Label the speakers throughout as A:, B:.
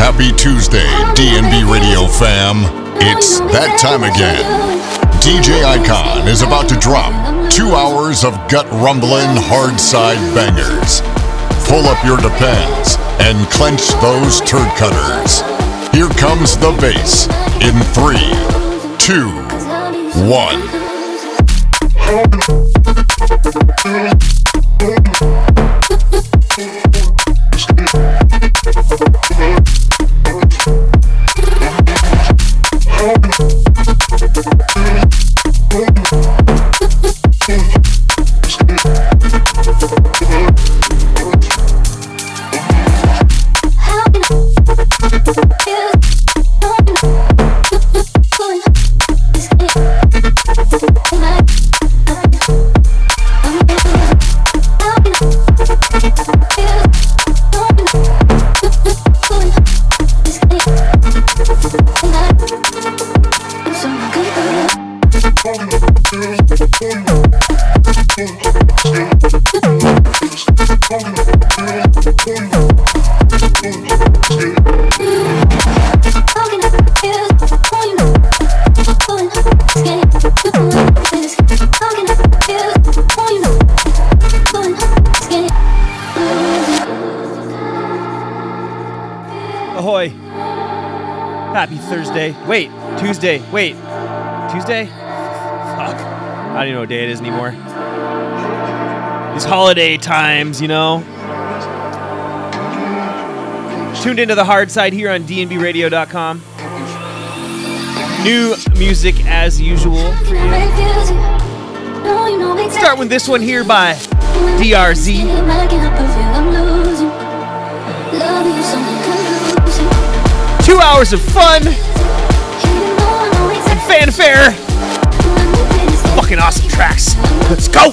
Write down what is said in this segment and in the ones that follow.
A: Happy Tuesday, DNB Radio fam. It's that time again. DJ Aikhan is about to drop two hours of gut rumbling hard side bangers. Pull up your depends and clench those turd cutters. Here comes the bass in three, two, one.
B: Wait, Tuesday. Wait, Tuesday? Fuck. I don't even know what day it is anymore. These holiday times, you know. Tuned into the Hardside here on dnbradio.com. New music as usual. Start with this one here by DRZ. Two hours of fun fanfare. Fucking awesome tracks. Let's go.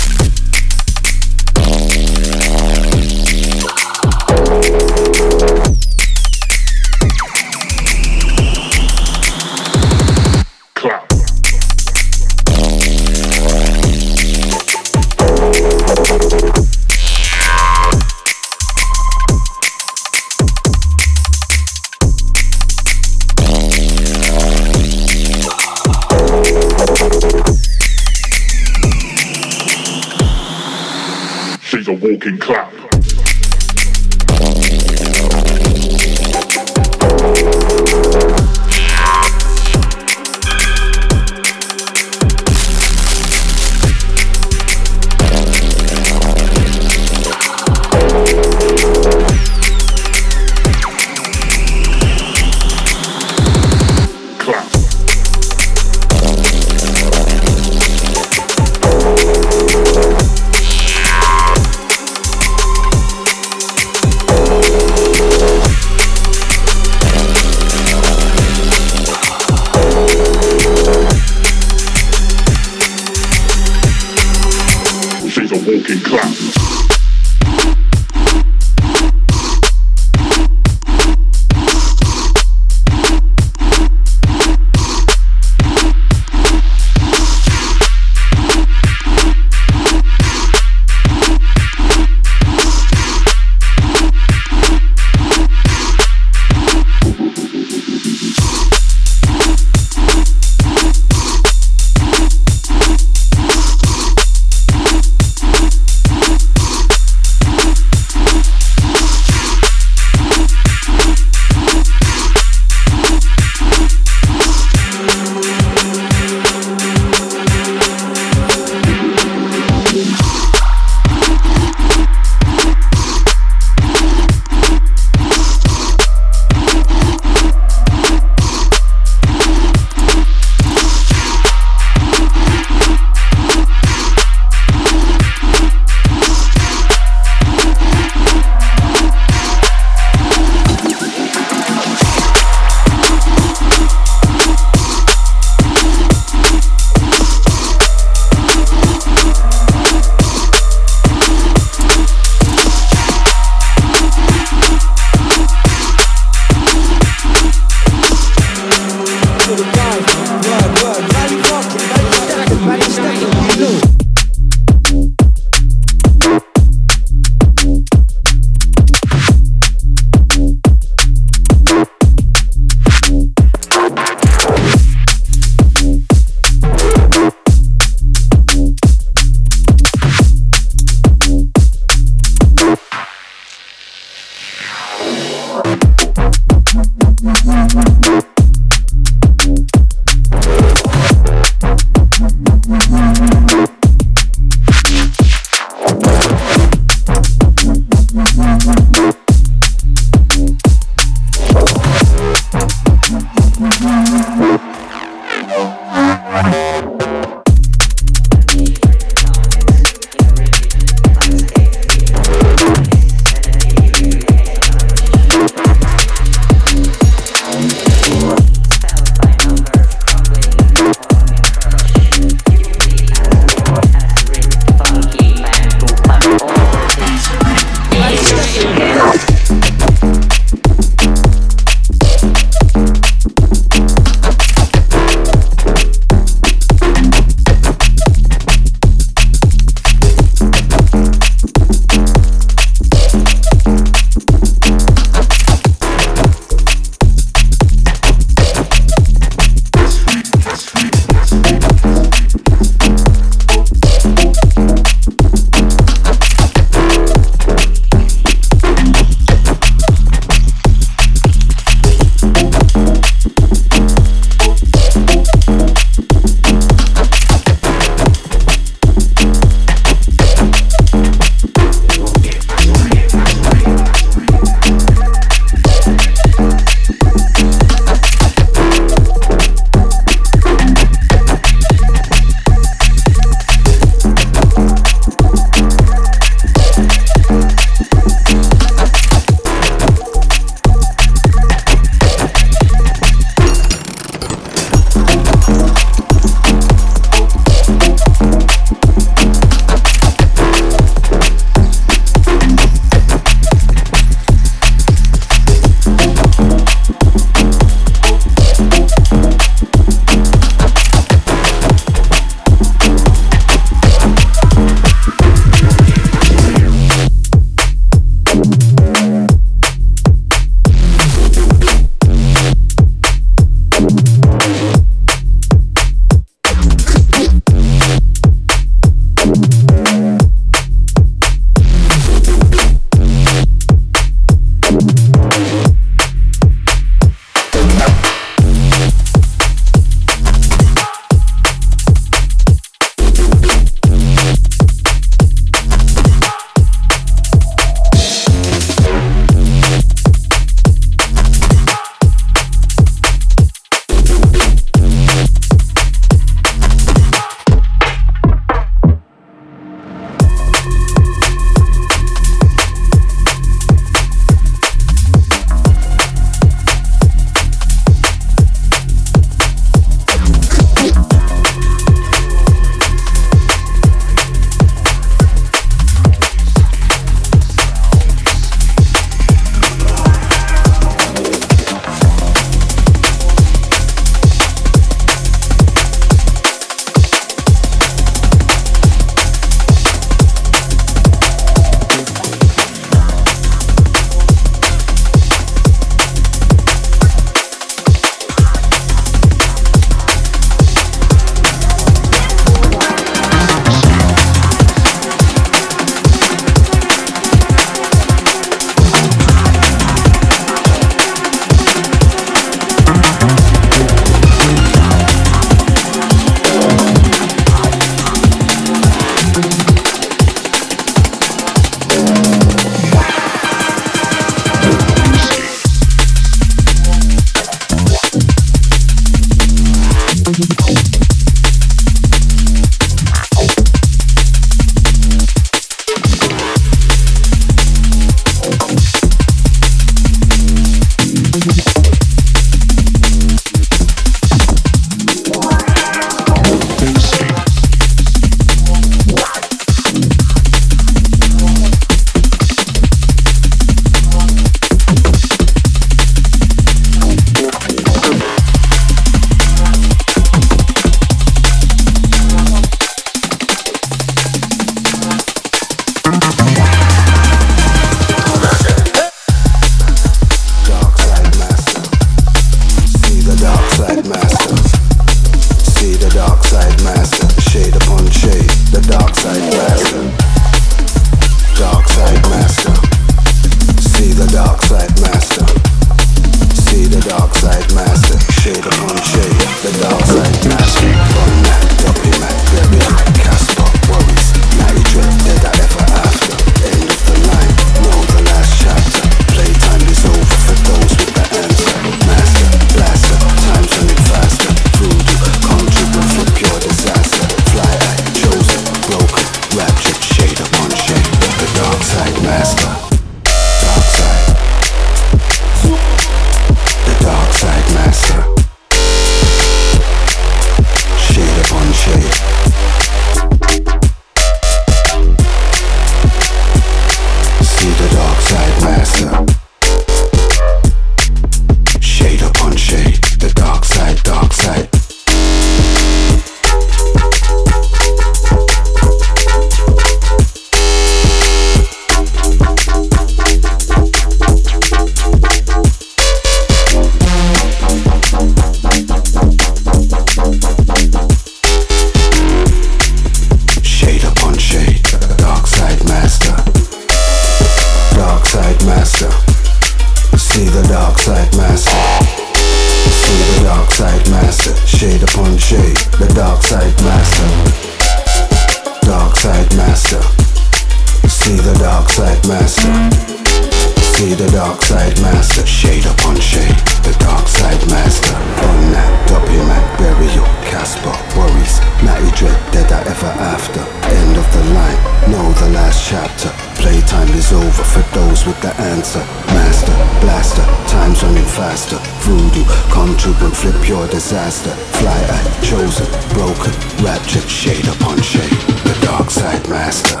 C: ever after. End of the line, know the last chapter. Playtime is over for those with the answer. Master, blaster, time's running faster. Voodoo, come true and flip your disaster. Fly at chosen, broken, raptured, shade upon shade. The dark side master.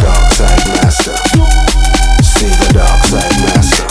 C: Dark side master. See the dark side master.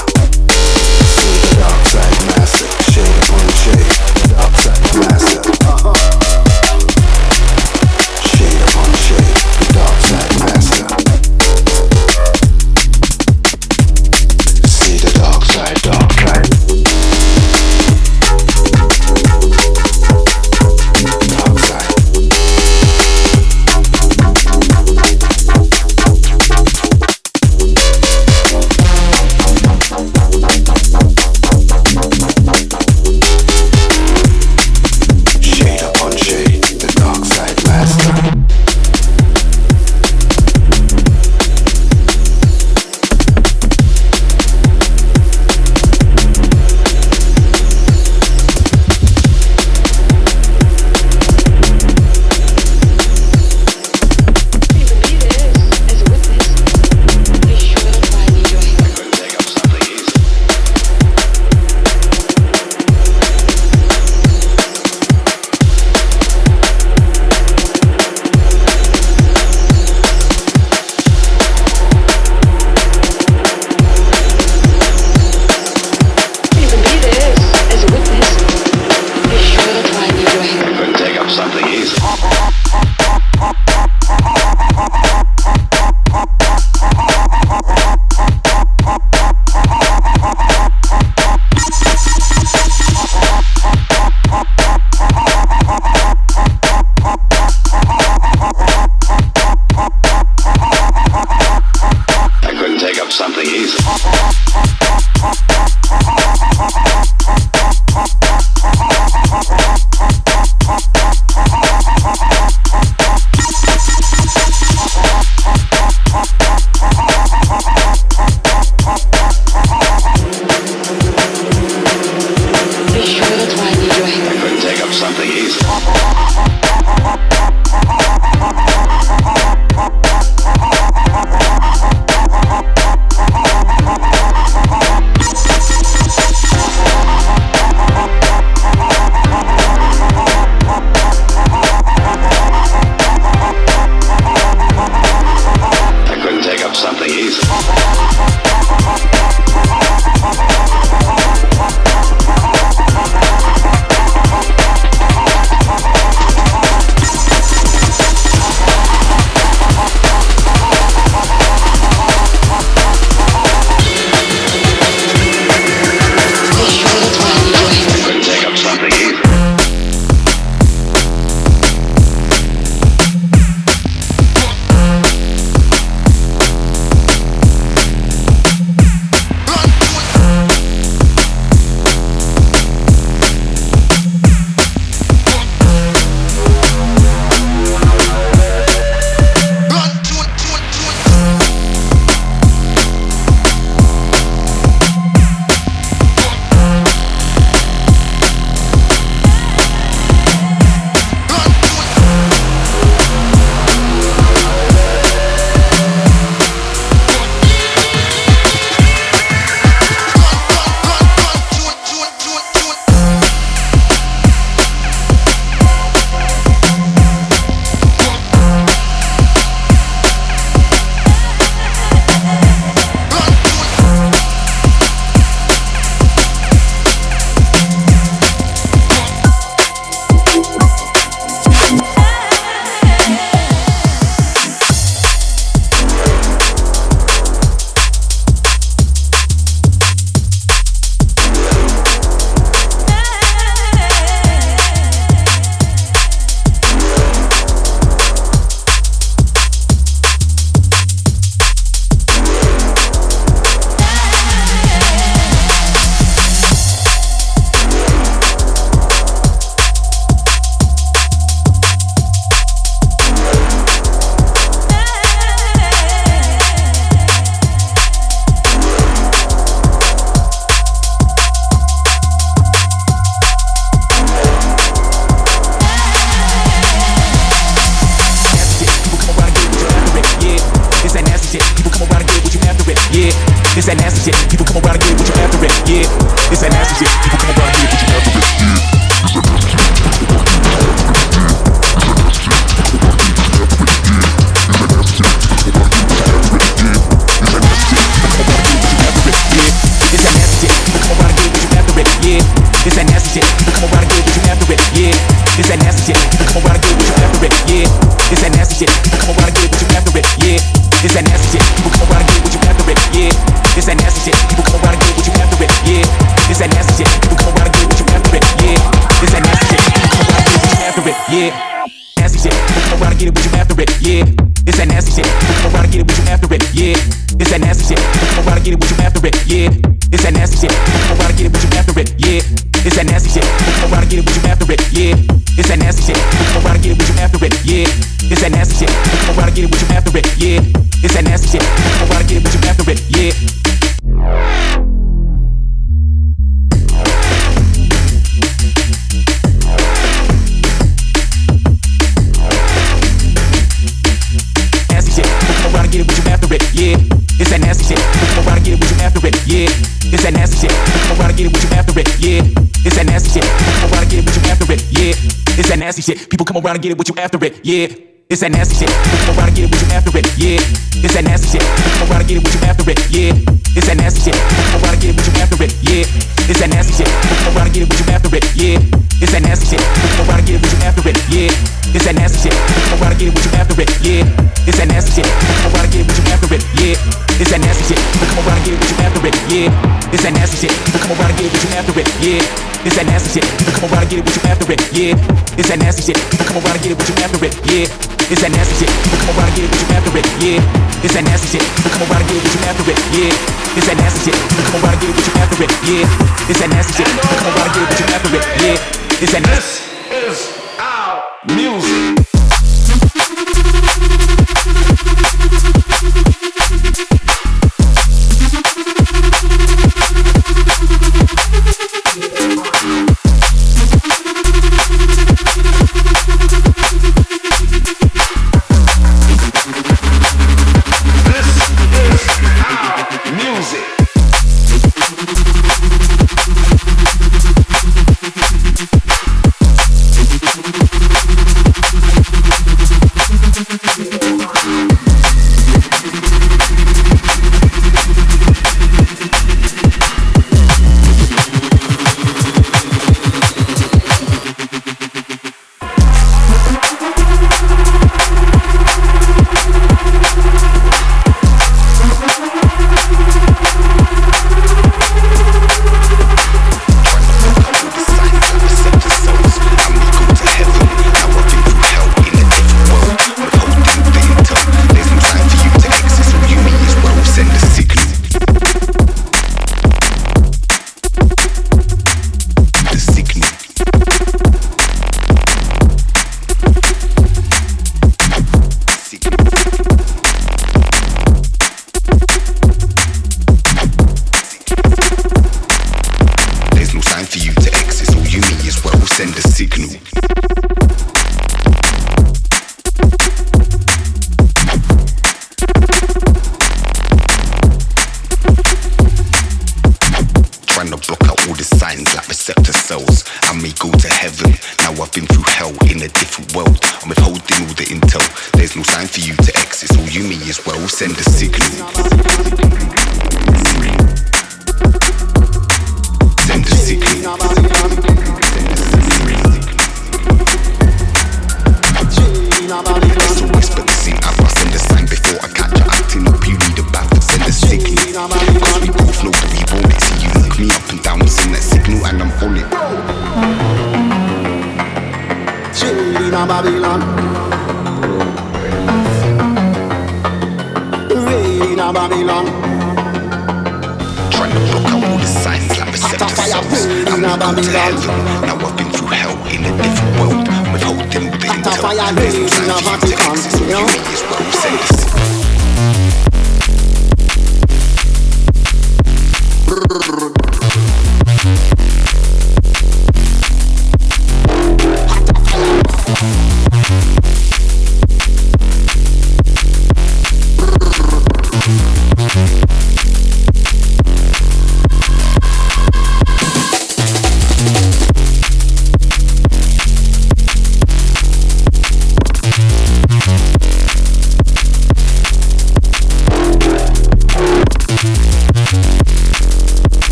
C: Around and get it with you after it, yeah.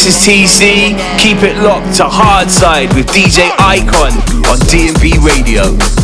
D: This is
E: TC. Keep it locked to Hardside with DJ Aikhan on DNB Radio.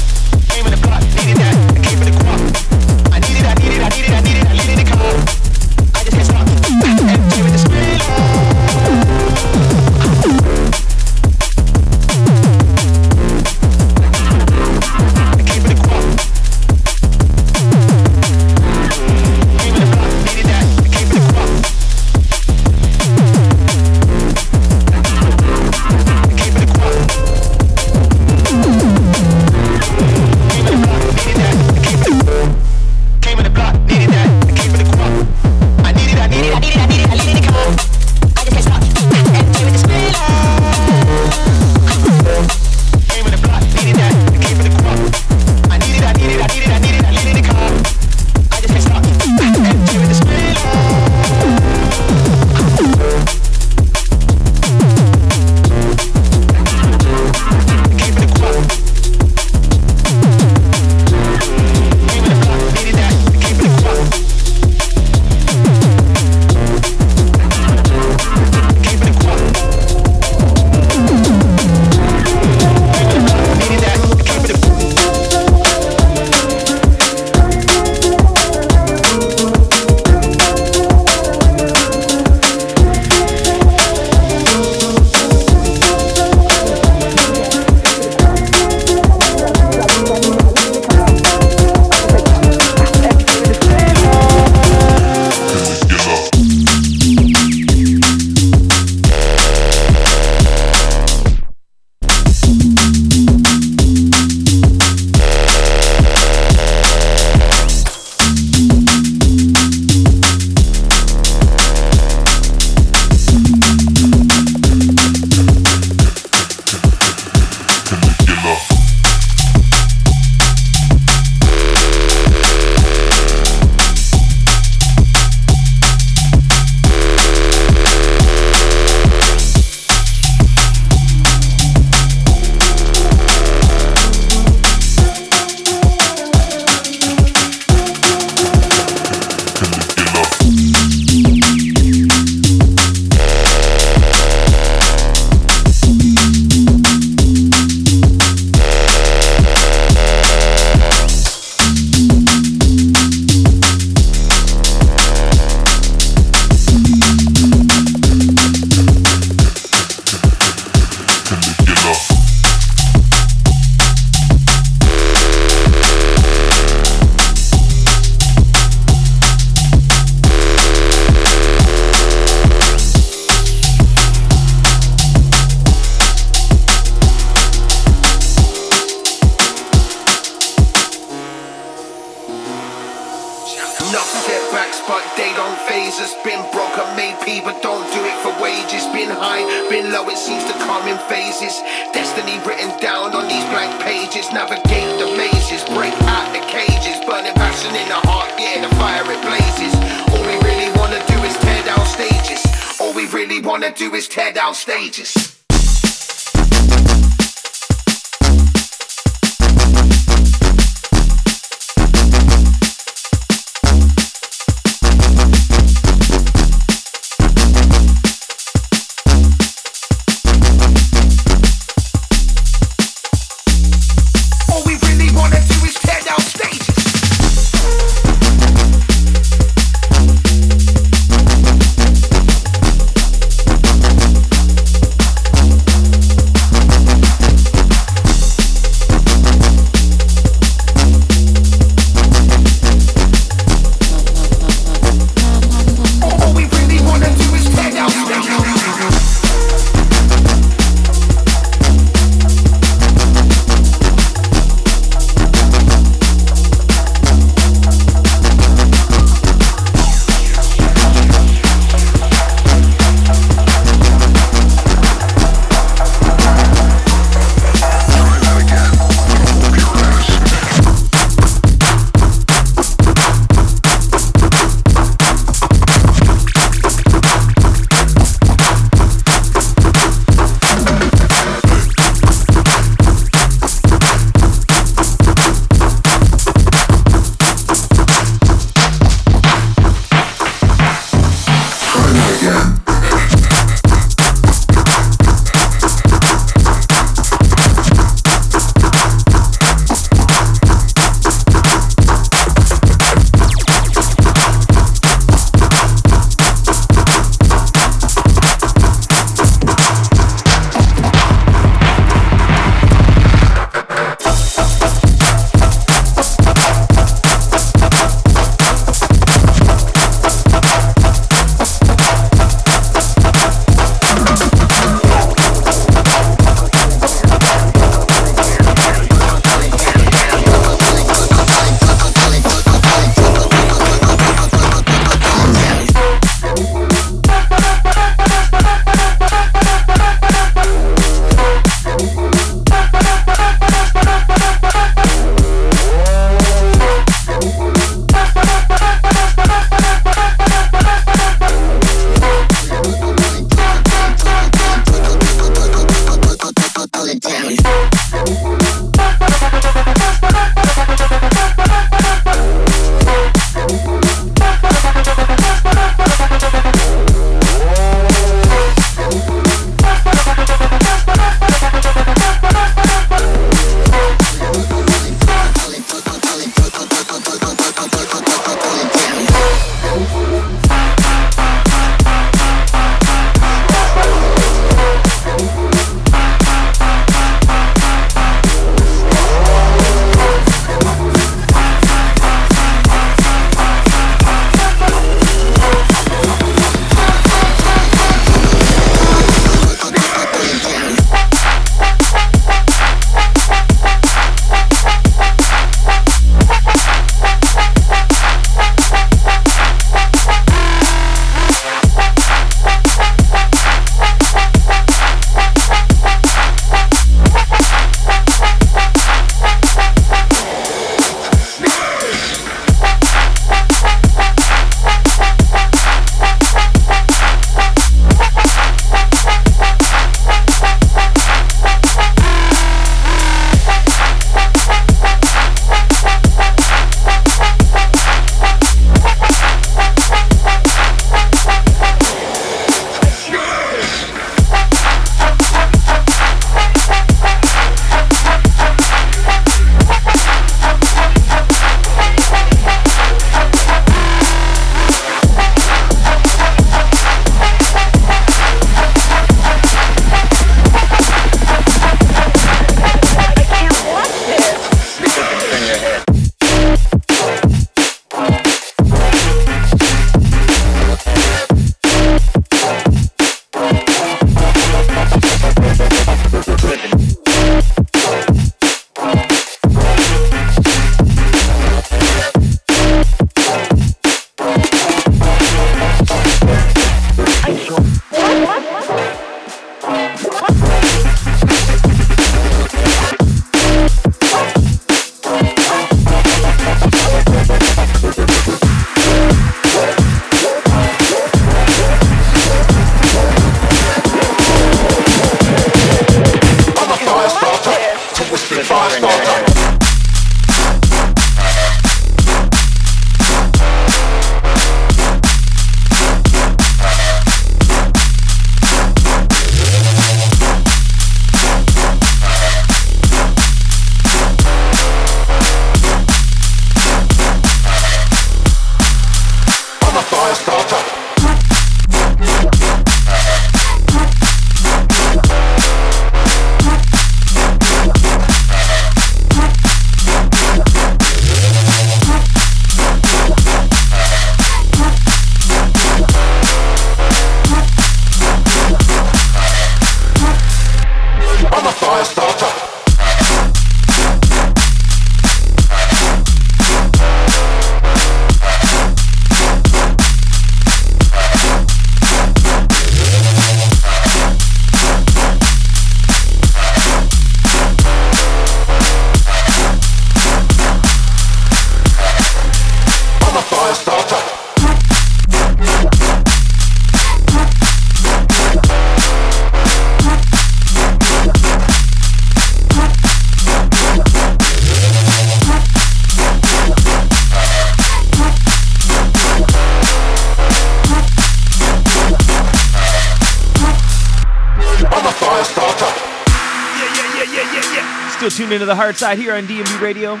F: The
G: Hardside here on DNB Radio.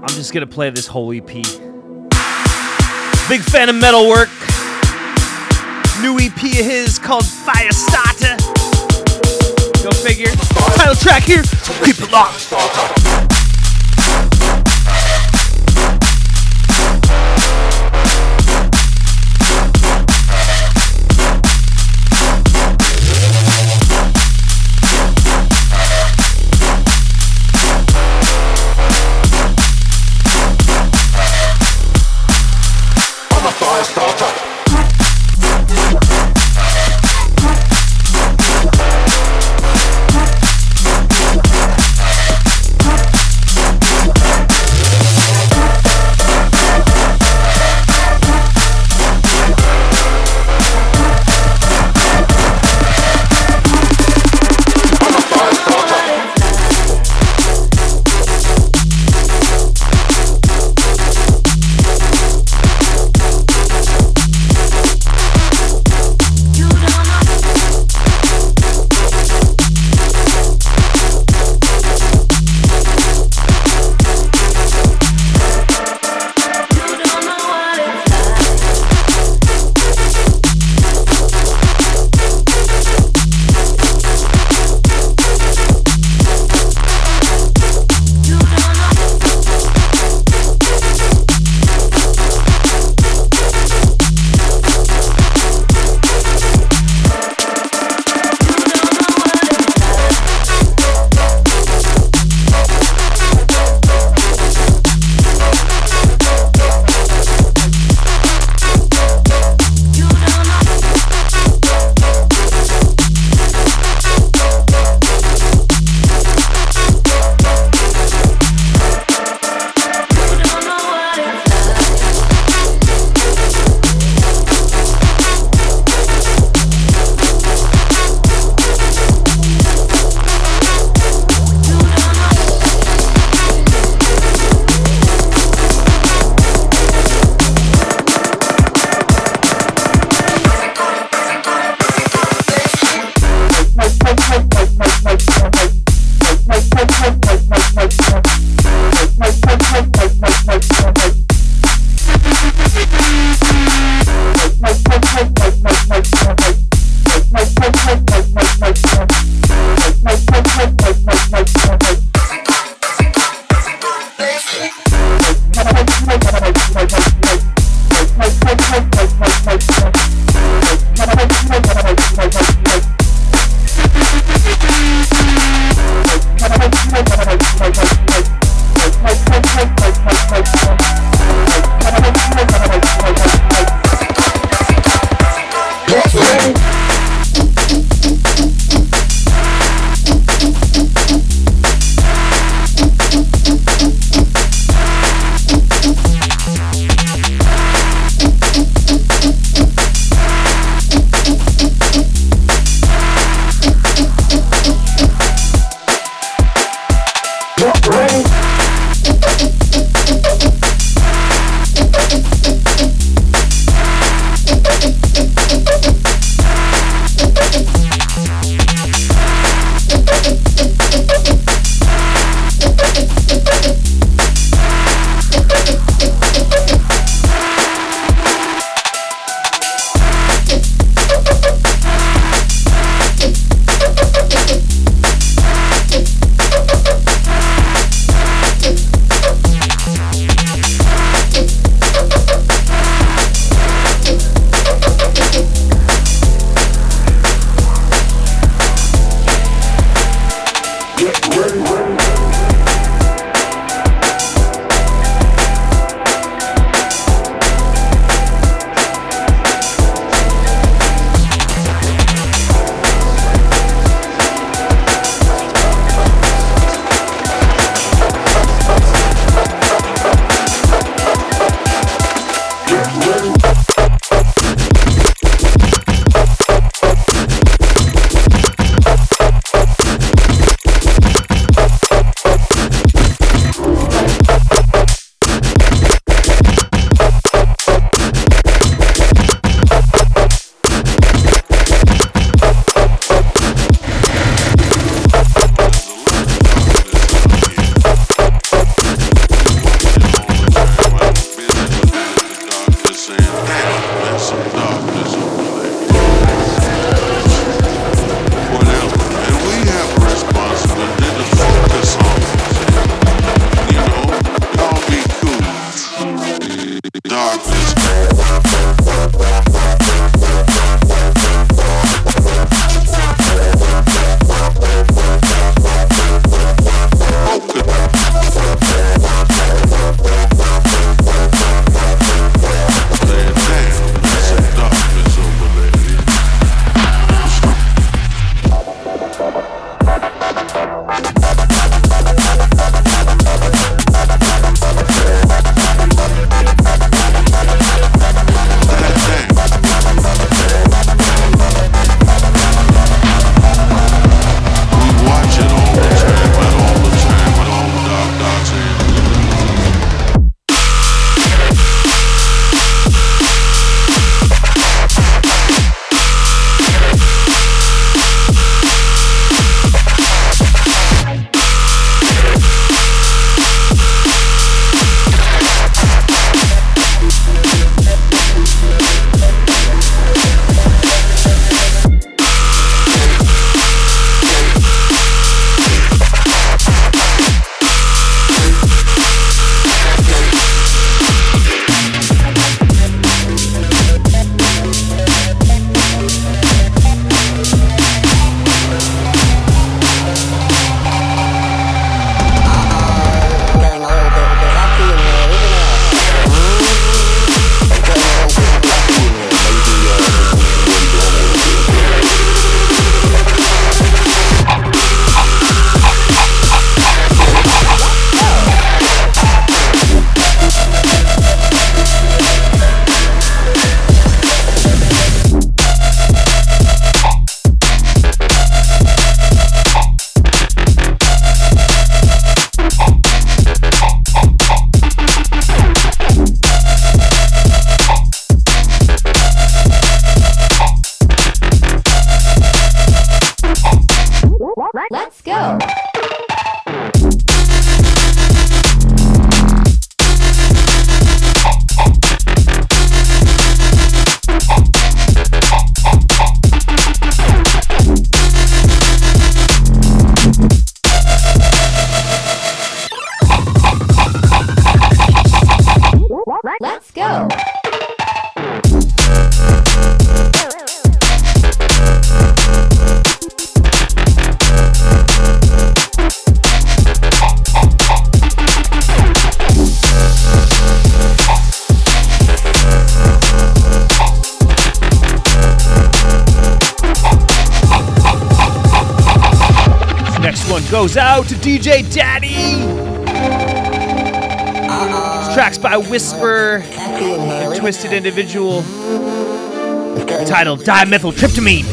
G: I'm just gonna play this whole EP. Big fan of metal work. New EP of his called Fire Starter. Go figure. Title track here. Keep it locked.
B: Whisper Twisted Individual. Titled Dimethyltryptamine.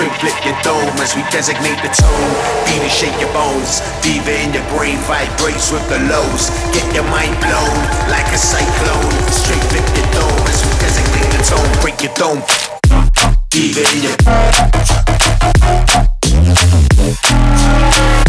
F: Straight flip your dome as we designate the tone. Beat and shake your bones, Fever in your brain vibrates with the lows. Get your mind blown like a cyclone. Straight flip your dome as we designate the tone. Break your dome. Fever in your.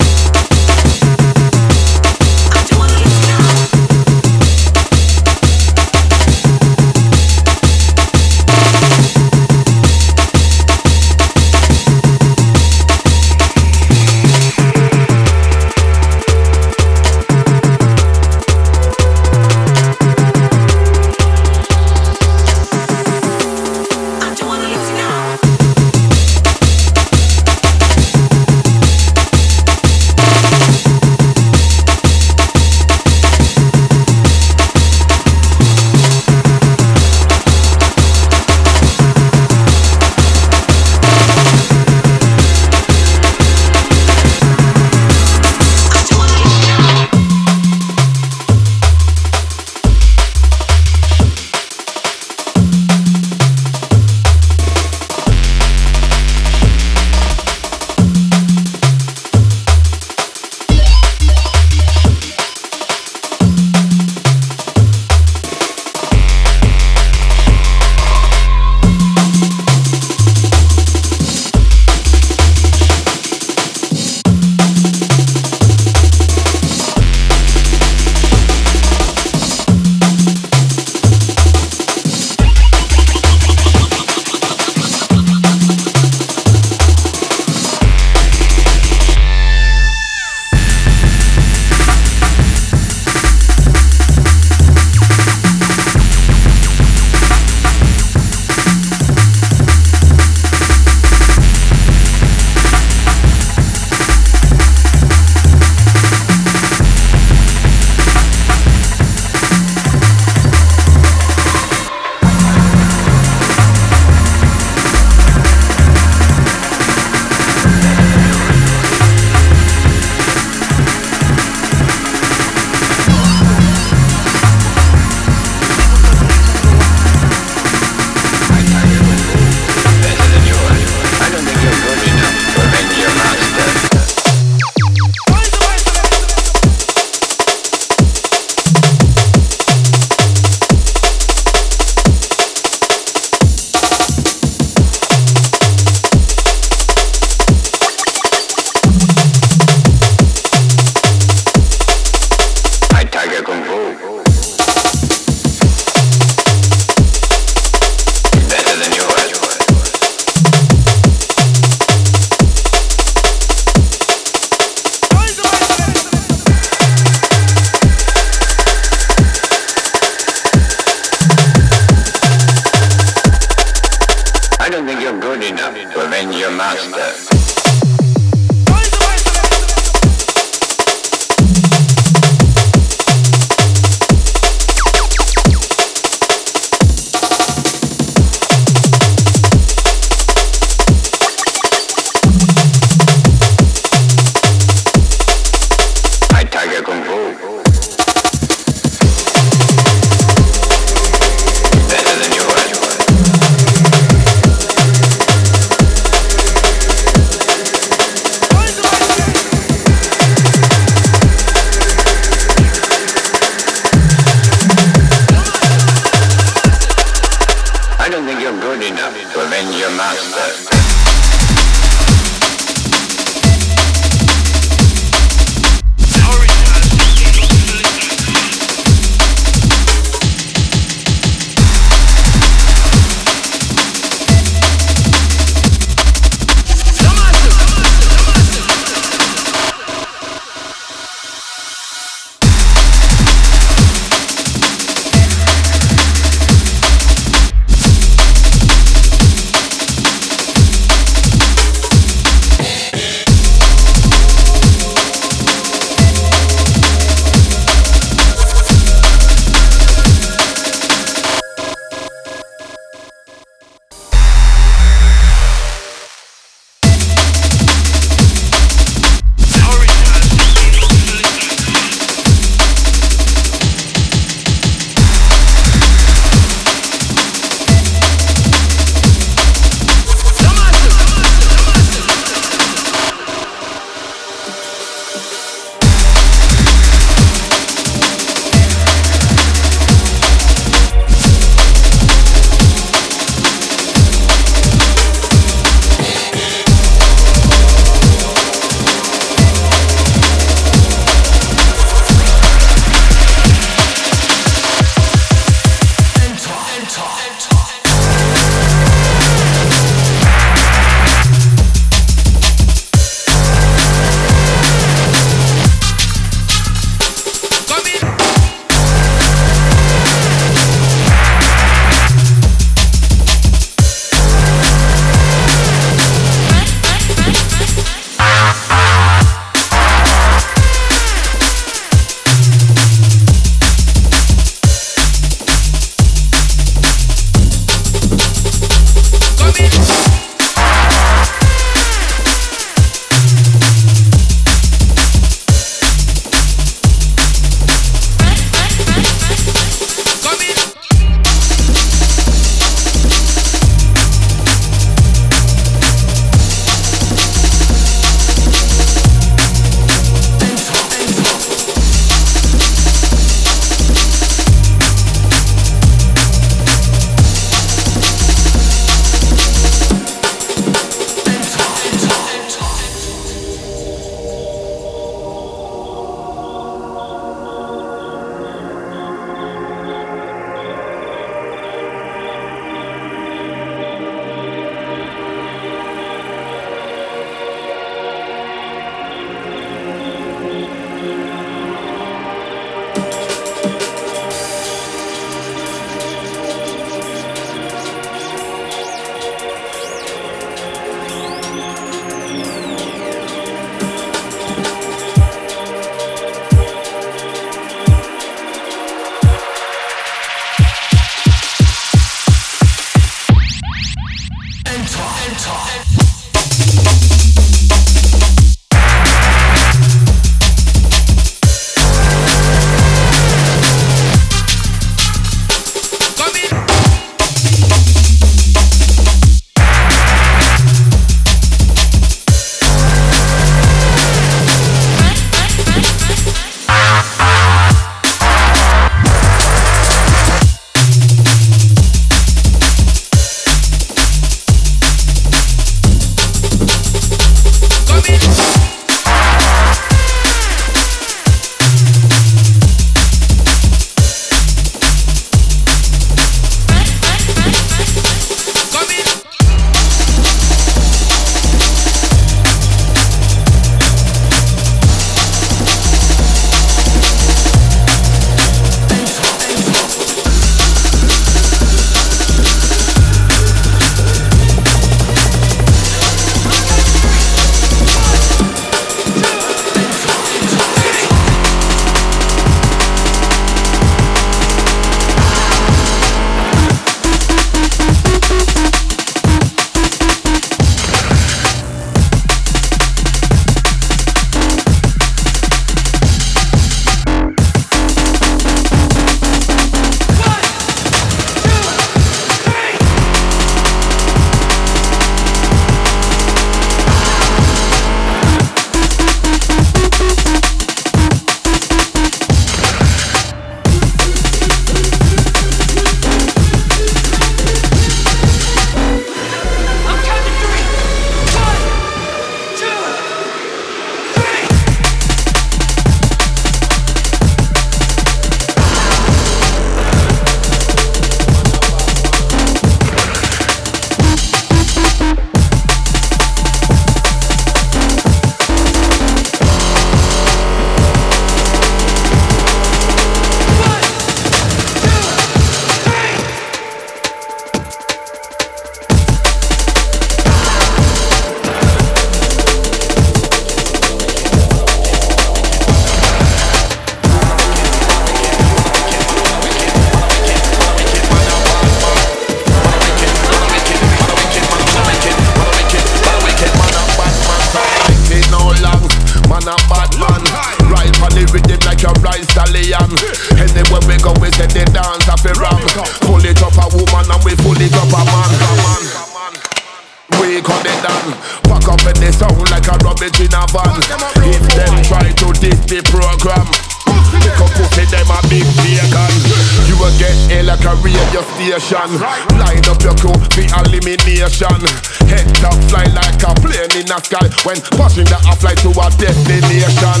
H: when pushing that I fly to a destination.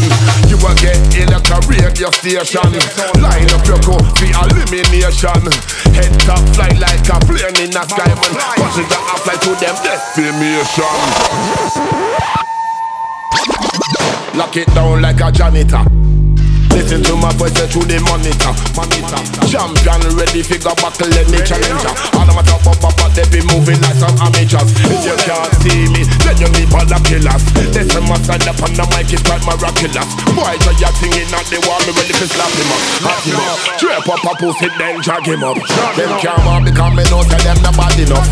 H: You will get ill at a radio station. Line up your coat for elimination. Head top fly like a plane in a sky man. Pushing that I fly to them destination. Lock it down like a janitor. Listen to my voice through the monitor, monitor. Champion ready, figure buckle pussy, then drag him up. Drag them can't mob because me know say them not bad enough.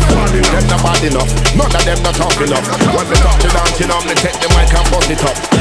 H: Them not bad enough. None of them not tough enough. When they talk to dancing on, me take the mic and bust it up.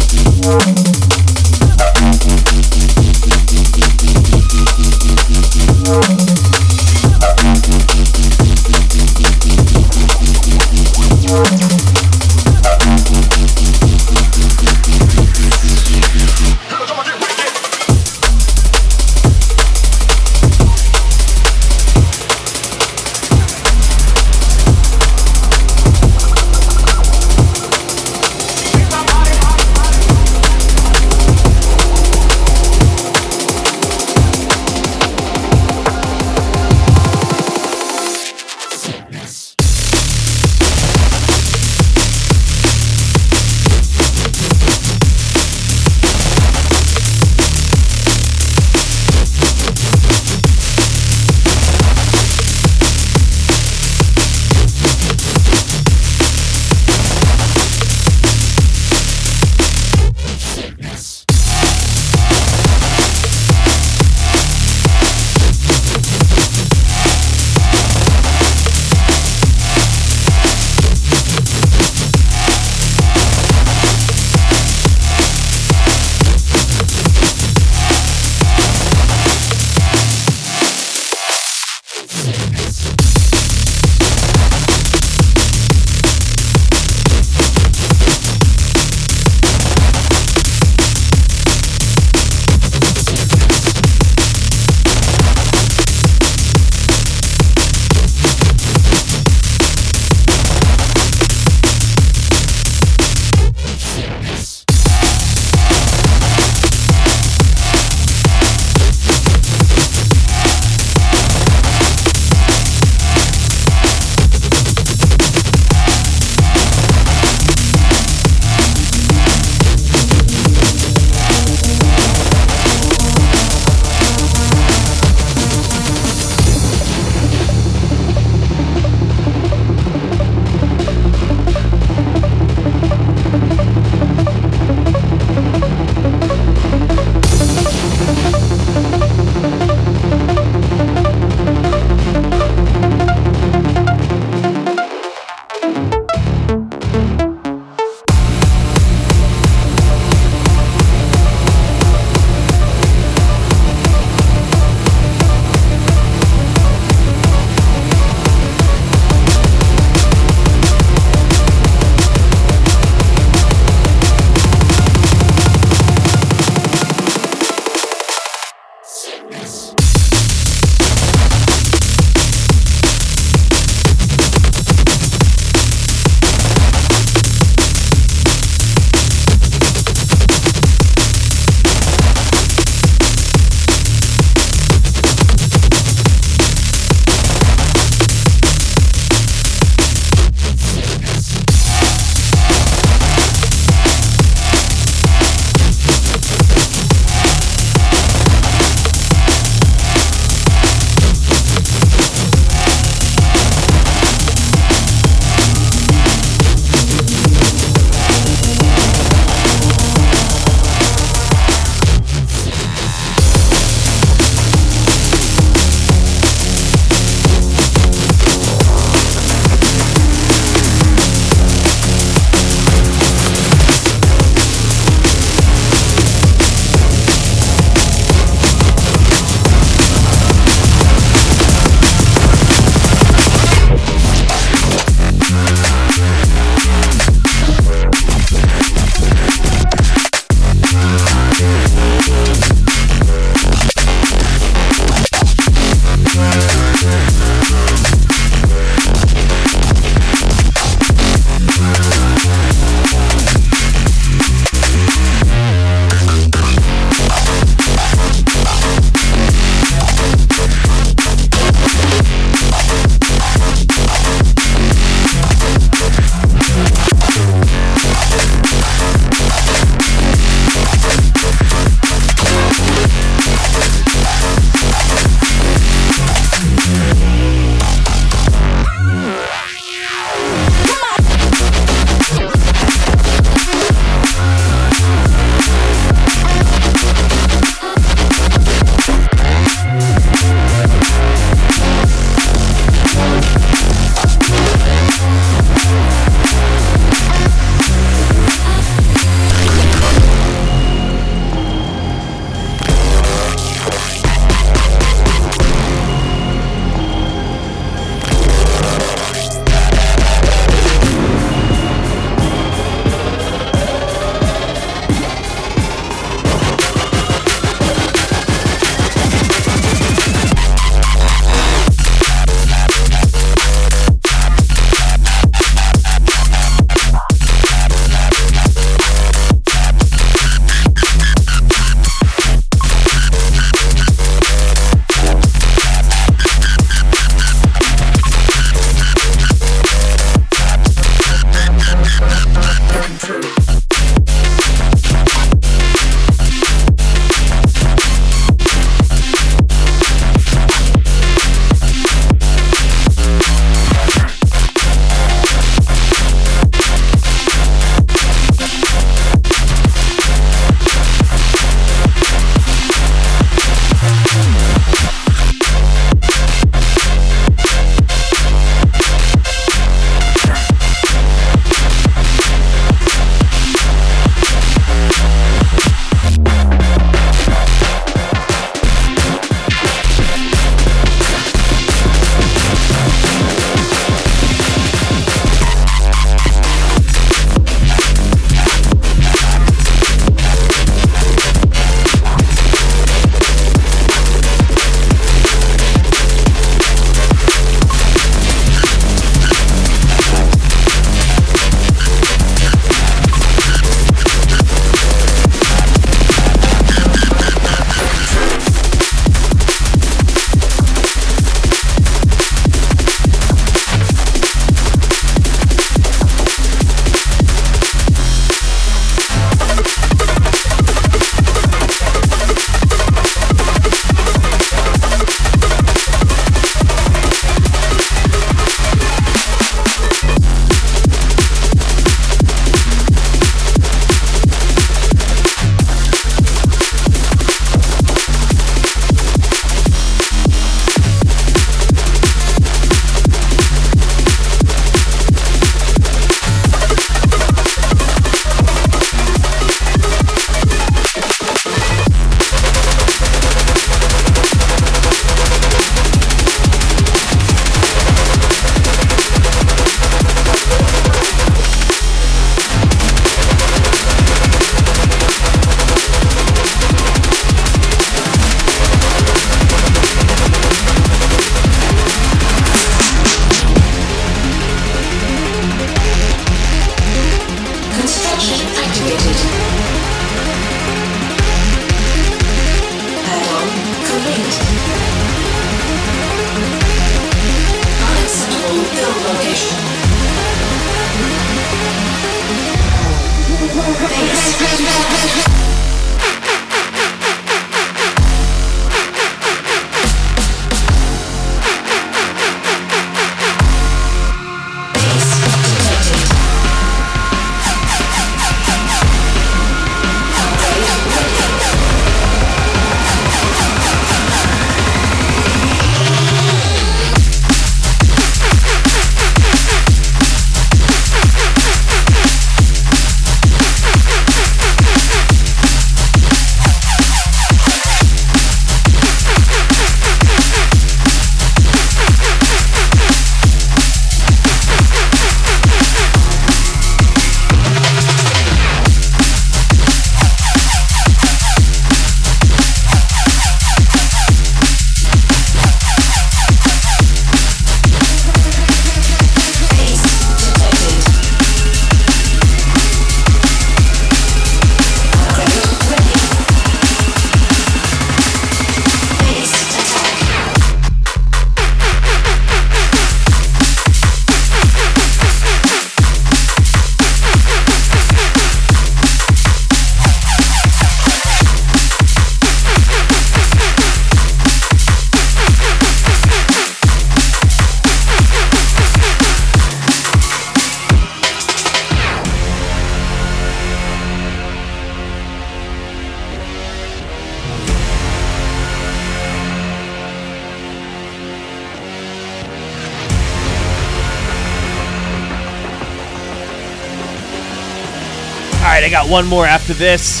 I: One more after this.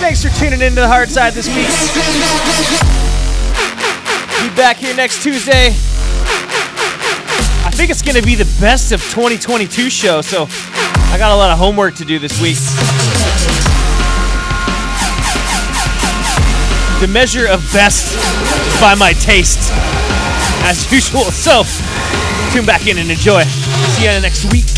I: Thanks for tuning into the Hardside this week. Be back here next Tuesday. I think it's going to be the best of 2022 show, so I got a lot of homework to do this week. The measure of best by my taste, as usual. So, tune back in and enjoy. See you next week.